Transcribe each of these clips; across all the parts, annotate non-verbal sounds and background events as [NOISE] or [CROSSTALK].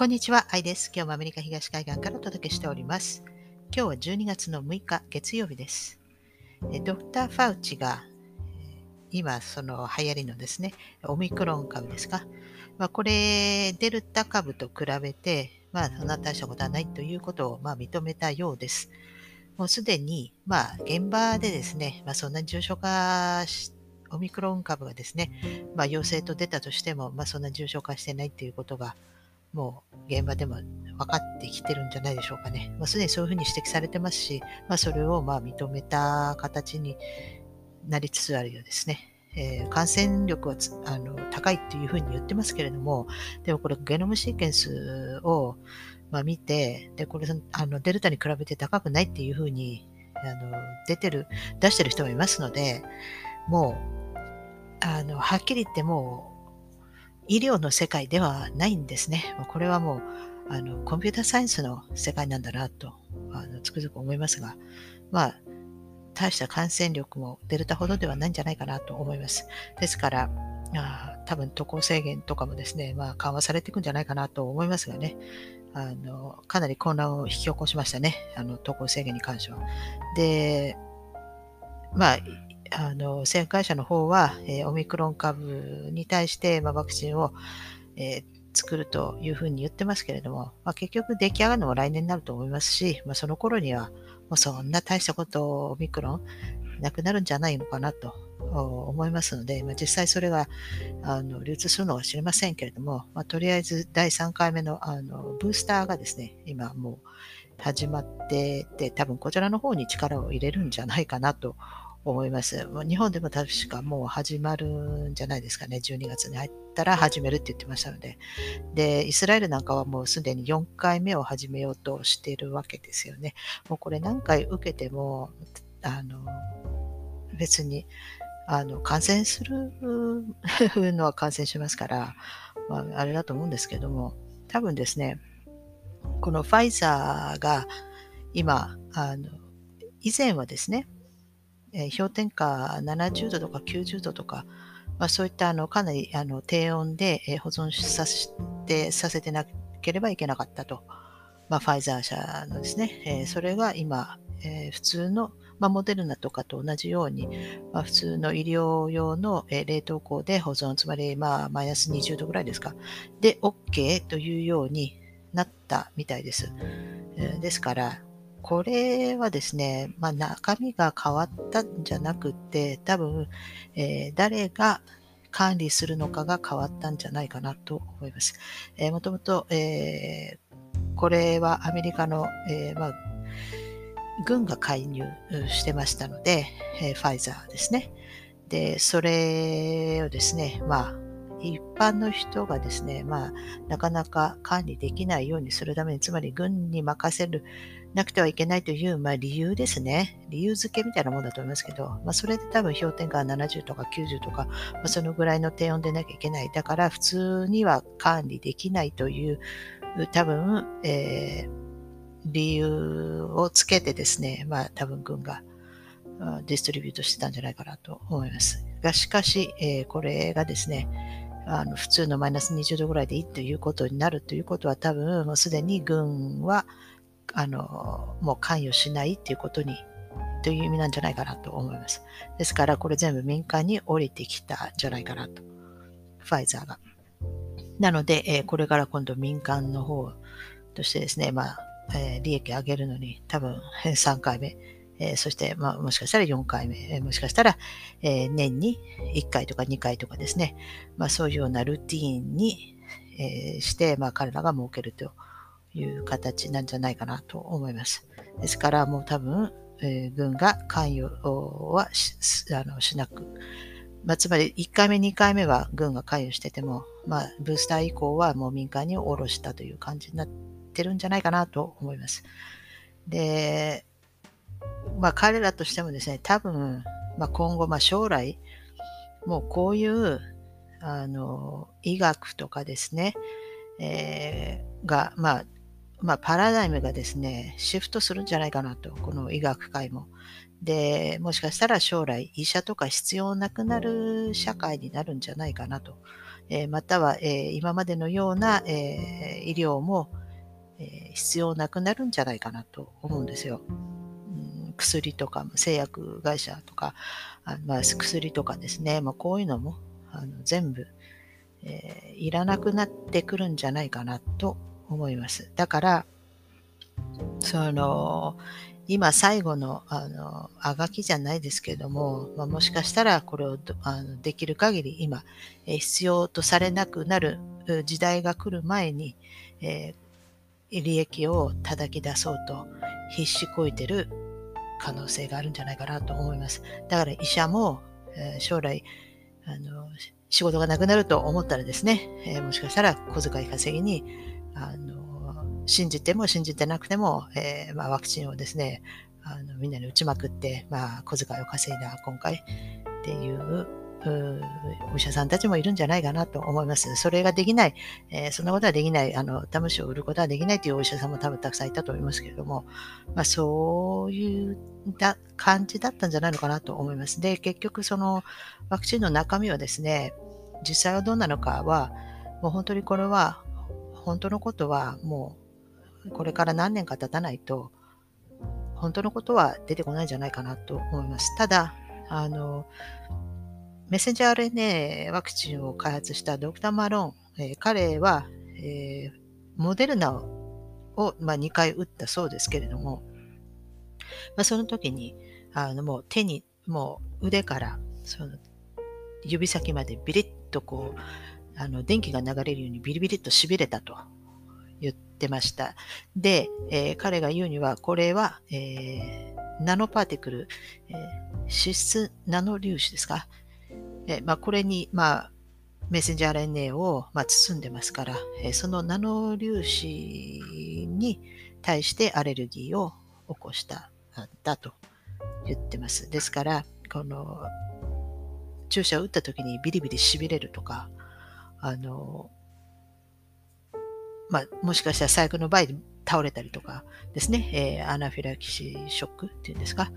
こんにちは、アイです。今日もアメリカ東海岸からお届けしております。今日は12月の6日、月曜日です。ドクター・ファウチが今、その流行りのですね、オミクロン株ですか？まあ、これ、デルタ株と比べて、まあ、そんな大したことはないということを、まあ、認めたようです。もうすでに、まあ、現場でですね、まあ、そんなに重症化しオミクロン株がですね、まあ、陽性と出たとしても、まあ、そんな重症化してないということが、もう現場でも分かってきてるんじゃないでしょうかね。まあ、すでにそういうふうに指摘されてますし、まあ、それをまあ認めた形になりつつあるようですね。えー、感染力はあの高いっていうふうに言ってますけれども、でもこれゲノムシーケンスを、まあ、見て、で、これあのデルタに比べて高くないっていうふうにあの出てる、出してる人もいますので、もう、あの、はっきり言ってもう医療の世界ではないんですね。これはもう、あの、コンピューターサイエンスの世界なんだなと、あのつくづく思いますが、まあ、大した感染力もデルタほどではないんじゃないかなと思います。ですから、あ多分渡航制限とかもですね、まあ、緩和されていくんじゃないかなと思いますがね、あのかなり混乱を引き起こしましたね、あの渡航制限に関しては。で、まあ、あの政府会社の方は、えー、オミクロン株に対して、まあ、ワクチンを、えー、作るというふうに言ってますけれども、まあ、結局出来上がるのは来年になると思いますし、まあ、その頃にはもうそんな大したことオミクロンなくなるんじゃないのかなと思いますので、まあ、実際それがあの流通するのか知りませんけれども、まあ、とりあえず第3回目のあのブースターがですね、今もう始まってて、多分こちらの方に力を入れるんじゃないかなと思います。日本でも確かもう始まるんじゃないですかね。12月に入ったら始めるって言ってましたので。で、イスラエルなんかはもうすでに4回目を始めようとしているわけですよね。もうこれ何回受けても、あの、別に、あの、感染するのは感染しますから、まあ、あれだと思うんですけども、多分ですね、このファイザーが今、あの、以前はですね、えー、氷点下70度とか90度とか、まあ、そういったあのかなりあの低温で、え保存させてさせてなければいけなかったと、まあ、ファイザー社のですね、えー、それが今、えー、普通の、まあ、モデルナとかと同じように、まあ、普通の医療用の、え冷凍庫で保存、つまり、まあ、マイナス20度ぐらいですか、で OK というようになったみたいです。えー、ですから、これはですね、まあ、中身が変わったんじゃなくて、多分、えー、誰が管理するのかが変わったんじゃないかなと思います。えー、もともと、えー、これはアメリカの、えー、まあ、軍が介入してましたので、え、ファイザーですね。で、それをですね、まあ、一般の人がですね、まあ、なかなか管理できないようにするために、つまり軍に任せるなくてはいけないという、まあ、理由ですね。理由付けみたいなもんだと思いますけど、まあ、それで多分氷点下70とか90とか、まあ、そのぐらいの低温でなきゃいけない。だから普通には管理できないという、多分、えー、理由をつけてですね、まあ多分軍がディストリビュートしてたんじゃないかなと思います。が、しかし、えー、これがですね、あの普通のマイナス20度ぐらいでいいということになるということは多分もうすでに軍はあの、もう関与しないっていうことに、という意味なんじゃないかなと思います。ですから、これ全部民間に降りてきたんじゃないかなと。ファイザーが。なので、え、これから今度民間の方としてですね、まあ、え、利益上げるのに多分3回目、えー、そして、まあ、もしかしたら4回目、え、もしかしたら、え、年に1回とか2回とかですね、まあ、そういうようなルーティーンに、え、して、まあ、彼らが設けるという形なんじゃないかなと思います。ですからもう多分、えー、軍が関与はしあのしなく、まあ、つまり1回目、2回目は軍が関与してても、まあ、ブースター以降はもう民間に下ろしたという感じになってるんじゃないかなと思います。で、まあ、彼らとしてもですね、多分、まあ、今後、まあ、将来、もうこういうあの医学とかですね、えー、が、まあ、まあ、パラダイムがですね、シフトするんじゃないかなと、この医学界も。で、もしかしたら将来医者とか必要なくなる社会になるんじゃないかなとえまたは、え今までのような、え医療も、え必要なくなるんじゃないかなと思うんですよ。薬とか製薬会社とかあまあ、薬とかですね、まあ、こういうのもあの全部、えー、いらなくなってくるんじゃないかなと思います。だから、その、今最後の、あの、あがきじゃないですけども、まあ、もしかしたらこれをあのできる限り今、えー、必要とされなくなる時代が来る前に、えー、利益を叩き出そうと必死こいてる可能性があるんじゃないかなと思います。だから医者も、えー、将来、あの、仕事がなくなると思ったらですね、えー、もしかしたら小遣い稼ぎに、あの、信じても信じてなくても、えー、まあ、ワクチンをですね、あのみんなに打ちまくって、まあ、小遣いを稼いだ今回っていうお医者さんたちもいるんじゃないかなと思います。それができない、えー、そんなことはできない、あの、タムシを売ることはできないというお医者さんも多分たくさんいたと思いますけれども、まあ、そういう感じだったんじゃないのかなと思います。で、結局そのワクチンの中身はですね、実際はどうなのかは、もう本当にこれは、本当のことはもう、これから何年か経たないと、本当のことは出てこないんじゃないかなと思います。ただ、あの、メッセンジャー RNA ワクチンを開発したドクター・マロン、えー、彼は、えー、モデルナを、まあ、2回打ったそうですけれども、まあ、その時にあのもう手にもう腕からその指先までビリッとこうあの電気が流れるようにビリビリッと痺れたと言ってました。で、えー、彼が言うにはこれは、えー、ナノパーティクル、えー、脂質ナノ粒子ですか？えまあ、これに、まあ、メッセンジャー RNA を、まあ、包んでますから、えそのナノ粒子に対してアレルギーを起こしたんだと言ってます。ですから、この注射を打った時にビリビリ痺れるとか、あの、まあ、もしかしたら最悪の場合倒れたりとかですね、えー、アナフィラキシーショックっていうんですか、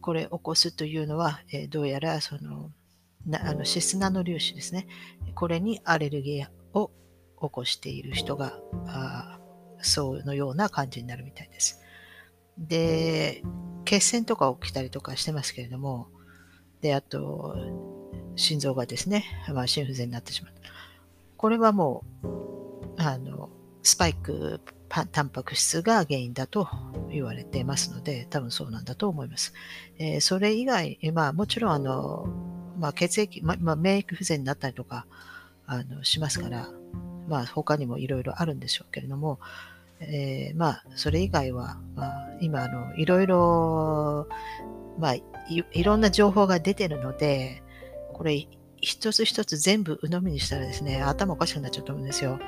これ起こすというのは、えー、どうやらそのあのシスナノ粒子ですね。これにアレルギーを起こしている人が、あそうのような感じになるみたいです。で、血栓とか起きたりとかしてますけれども、で、あと、心臓がですね、まあ、心不全になってしまう。これはもう、あの、スパイクタンパク質が原因だと言われてますので、多分そうなんだと思います。えー、それ以外、まあもちろんあの、まあ、血液、まあ、免疫不全になったりとかあのしますから、まあ、他にもいろいろあるんでしょうけれども、えー、まあ、それ以外は、まあ、今、あの、いろいろ、まあい、いろんな情報が出てるので、これ、一つ一つ全部鵜呑みにしたらですね、頭おかしくなっちゃうと思うんですよ。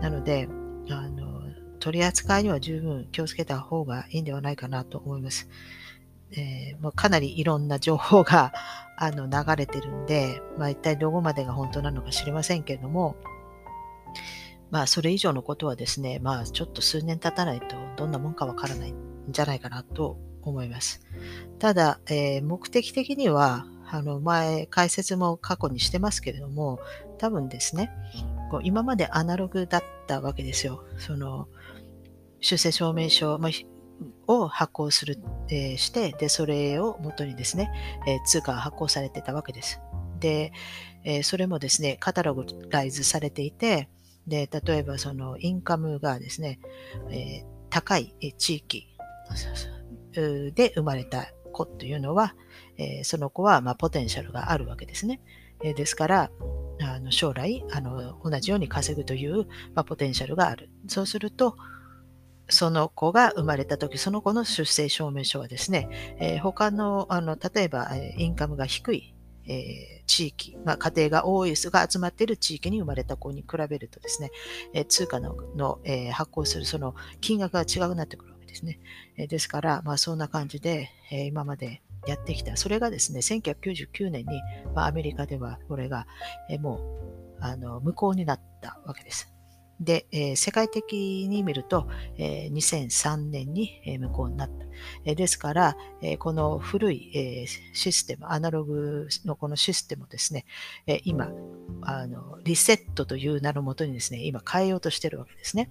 なので、あの、取り扱いには十分気をつけた方がいいんではないかなと思います。えー、もうかなりいろんな情報が [LAUGHS] あの流れてるんで、まあ、一体どこまでが本当なのか知りませんけれども、まあ、それ以上のことはですね、まあ、ちょっと数年経たないとどんなもんかわからないんじゃないかなと思います。ただ、えー、目的的には、あの前、解説も過去にしてますけれども、多分ですね、こう今までアナログだったわけですよ。その、出生証明書、まあ、を発行する、えー、して、で、それを元にですね、えー、通貨が発行されてたわけです。で、えー、それもですね、カタログライズされていて、で、例えばそのインカムがですね、え高い地域で生まれた子というのは、えその子はまあポテンシャルがあるわけですね。えですから、あの将来あの同じように稼ぐという、まあ、ポテンシャルがある。そうすると、その子が生まれた時、その子の出生証明書はですね、えー、他の、あの、例えば、インカムが低い、えー、地域、まあ、家庭が多い人が集まっている地域に生まれた子に比べるとですね、えー、通貨のの、えー、発行するその金額が違くなってくるわけですね。えですから、まあ、そんな感じで、え今までやってきた。それがですね、1999年に、まあ、アメリカではこれが、えもうあの無効になったわけです。で、えー、世界的に見ると、えー、2003年に、えー、無効になった。えー、ですから、えー、この古い、えー、システム、アナログのこのシステムをですね、えー、今あの、リセットという名のもとにですね、今変えようとしてるわけですね。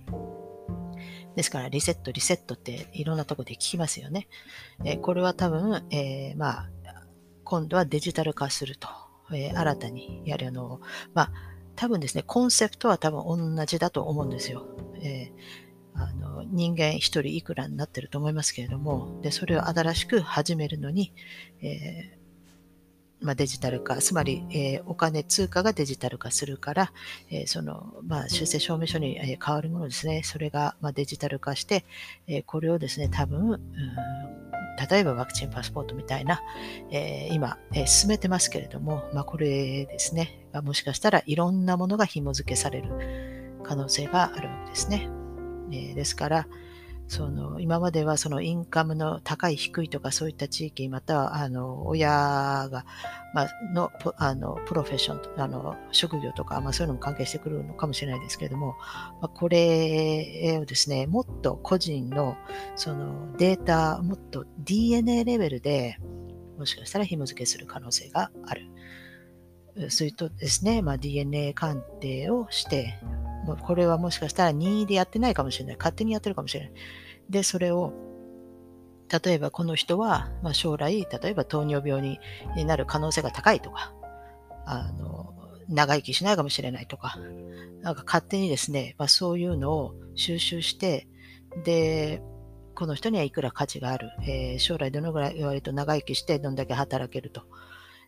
ですから、リセット、リセットっていろんなところで聞きますよね。えー、これは多分、えー、まあ、今度はデジタル化すると。えー、新たにやるのを、まあ、多分ですね、コンセプトは多分同じだと思うんですよ。えー、あの人間一人いくらになってると思いますけれども、でそれを新しく始めるのに、えー、まあ、デジタル化、つまり、えー、お金、通貨がデジタル化するから、えその、まあ、修正証明書に、え変わるものですね、それが、まデジタル化して、えこれをですね、多分、例えばワクチンパスポートみたいな、えー、今、えー、進めてますけれども、まあ、これですね、あもしかしたらいろんなものが紐付けされる可能性があるわけですね。えー、ですから、その今まではそのインカムの高い低いとかそういった地域またはあの親が、まあのあのプロフェッションあの職業とか、まあ、そういうのも関係してくるのかもしれないですけれども、まあ、これをですねもっと個人のそのデータもっと DNA レベルでもしかしたら紐付けする可能性がある。それとですね、まあ、DNA 鑑定をして、これはもしかしたら任意でやってないかもしれない。勝手にやってるかもしれない。で、それを、例えばこの人は、まあ、将来、例えば糖尿病になる可能性が高いとか、あの、長生きしないかもしれないとか、なんか勝手にですね、まあ、そういうのを収集して、で、この人にはいくら価値がある、えー、将来どのぐらい割と長生きしてどんだけ働けると、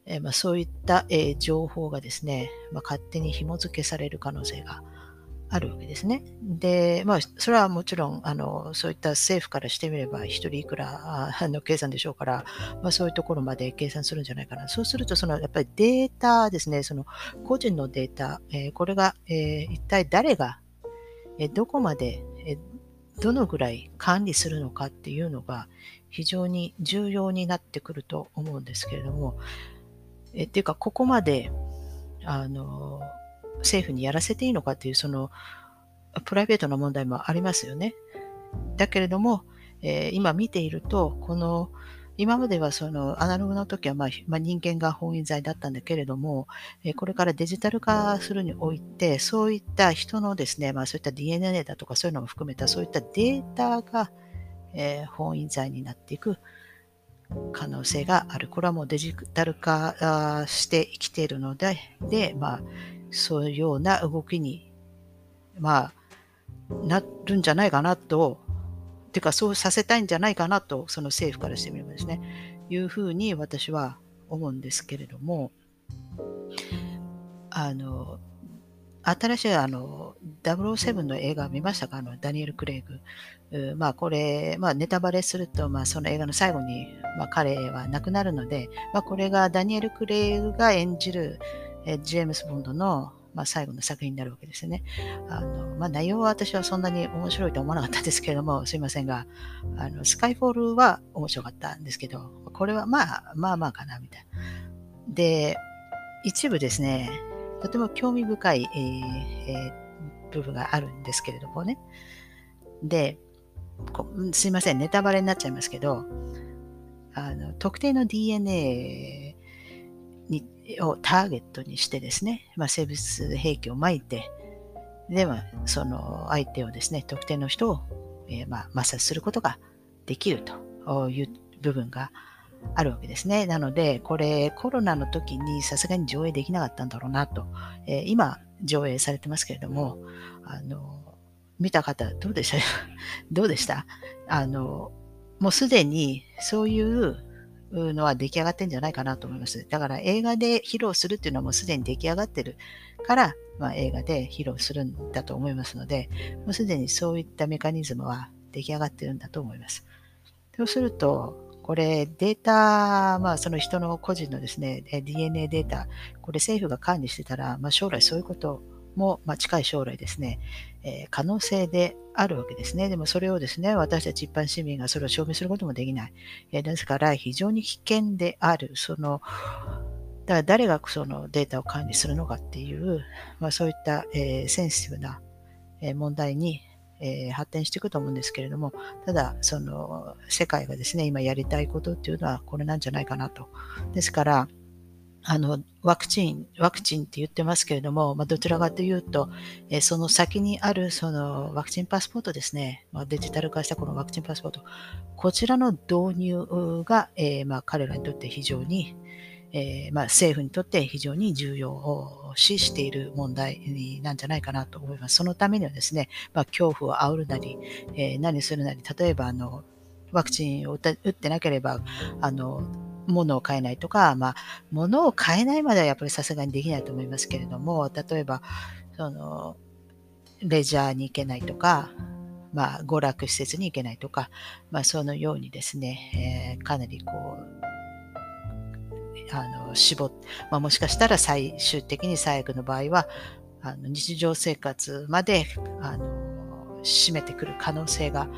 えー、まあ、そういった、えー、情報がですね、まあ、勝手に紐付けされる可能性があるわけですね。で、まあ、それはもちろん、あの、そういった政府からしてみれば、一人いくらの計算でしょうから、まあ、そういうところまで計算するんじゃないかな。そうすると、その、やっぱりデータですね、その、個人のデータ、えー、これが、えー、一体誰が、えー、どこまで、えどのぐらい管理するのかっていうのが、非常に重要になってくると思うんですけれども、えっていうか、ここまで、あの、政府にやらせていいのかっていう、その、プライベートな問題もありますよね。だけれども、えー、今見ていると、この、今まではそのアナログの時はまあ、まあ、人間が本位罪だったんだけれども、えこれからデジタル化するにおいて、そういった人のですね、まあそういった DNA だとかそういうのも含めたそういったデータが、えー、本位罪になっていく可能性がある。これはもうデジタル化してきているので、で、まあ、そういうような動きに、まあ、なるんじゃないかなと、てかそうさせたいんじゃないかなと、その政府からしてみればですね、いうふうに私は思うんですけれども、あの、新しいあの、007の映画見ましたか？あの、ダニエル・クレイグ。まあ、これ、まあ、ネタバレすると、まあ、その映画の最後に、まあ、彼は亡くなるので、まあ、これがダニエル・クレイグが演じる、えジェームス・ボンドの、まあ、最後の作品になるわけですね。あのまあ、内容は私はそんなに面白いと思わなかったんですけれども、すいませんが、あのスカイフォールは面白かったんですけど、これはまあまあまあかな、みたいな。で、一部ですね、とても興味深い、えーえー、部分があるんですけれどもね。で、すいません、ネタバレになっちゃいますけど、あの特定の DNA にをターゲットにしてですね、まあ、生物兵器をまいて、では、その相手をですね、特定の人を、えー、まあ、抹殺することができるという部分があるわけですね。なので、これコロナの時にさすがに上映できなかったんだろうなと、えー、今上映されてますけれども、あの、見た方どうでした？[LAUGHS] どうでした？あの、もうすでにそういうのは出来上がってんじゃないかなと思います。だから映画で披露するっていうのはもうすでに出来上がってるから、まあ、映画で披露するんだと思いますので、もうすでにそういったメカニズムは出来上がってるんだと思います。そうすると、これデータ、まあその人の個人のですね、DNA データ、これ政府が管理してたら、まあ将来そういうことも、まあ、近い将来ですね、えー、可能性であるわけですね。でもそれをですね、私たち一般市民がそれを証明することもできない。えー、ですから非常に危険である、その、だから誰がそのデータを管理するのかっていう、まあ、そういった、えー、センシティブな、問題に、え発展していくと思うんですけれども、ただ、その世界がですね、今やりたいことっていうのはこれなんじゃないかなと。ですから、あの、ワクチン、ワクチンって言ってますけれども、まあ、どちらかというと、えその先にあるそのワクチンパスポートですね、まあ、デジタル化したこのワクチンパスポート、こちらの導入が、えー、まあ、彼らにとって非常に、えー、まあ、政府にとって非常に重要を視している問題なんじゃないかなと思います。そのためにはですね、まあ、恐怖を煽るなり、えー、何するなり、例えばあのワクチンを打ってなければ、あの物を買えないとか、まあ、物を買えないまではやっぱりさすがにできないと思いますけれども、例えば、その、レジャーに行けないとか、まあ、娯楽施設に行けないとか、まあ、そのようにですね、えー、かなりこう、あの絞っまあ、もしかしたら最終的に最悪の場合は、あの日常生活まであの占めてくる可能性が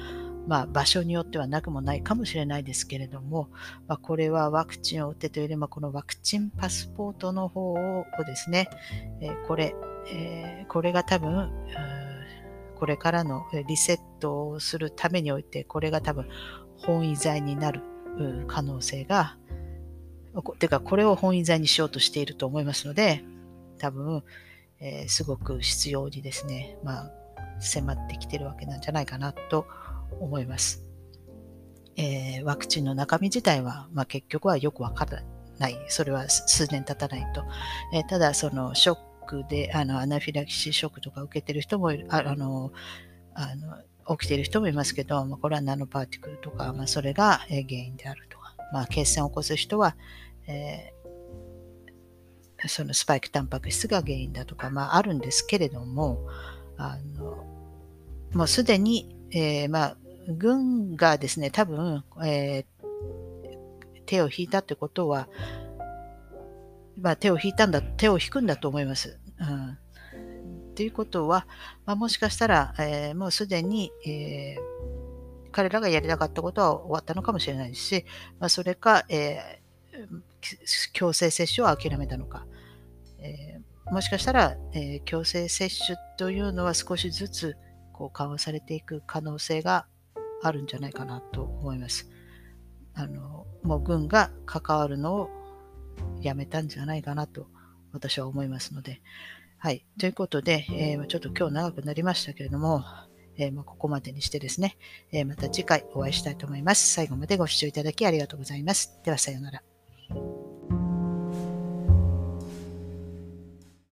まあ、場所によってはなくもないかもしれないですけれども、まあ、これはワクチンを打ってというよりも、このワクチンパスポートの方をですね、え、これ、え、これが多分、これからのリセットをするためにおいて、これが多分本位罪になる可能性が、てかこれを本位罪にしようとしていると思いますので、多分、えー、すごく必要にですね、まあ、迫ってきてるわけなんじゃないかなと思います。思いますえー、ワクチンの中身自体は、まあ、結局はよくわからない。それは数年経たないと。えー、ただ、そのショックで、あのアナフィラキシーショックとか受けてる人もいる、あの、あの起きている人もいますけど、まあ、これはナノパーティクルとか、まあ、それが原因であるとか、まあ、血栓を起こす人は、えー、そのスパイクタンパク質が原因だとか、まあ、あるんですけれども、あのもうすでに、えー、まあ、軍がですね、多分、えー、手を引いたってことは、まあ、手を引いたんだ、手を引くんだと思います。うん、ということは、まあ、もしかしたら、えー、もうすでに、えー、彼らがやりたかったことは終わったのかもしれないし、まあ、それか、えー、強制接種を諦めたのか。えー、もしかしたら、えー、強制接種というのは少しずつこう緩和されていく可能性があるんじゃないかなと思います。あのもう軍が関わるのをやめたんじゃないかなと私は思いますので。はい。ということで、えー、ちょっと今日長くなりましたけれども、えー、まここまでにしてですね、えー、また次回お会いしたいと思います。最後までご視聴いただきありがとうございます。では、さようなら。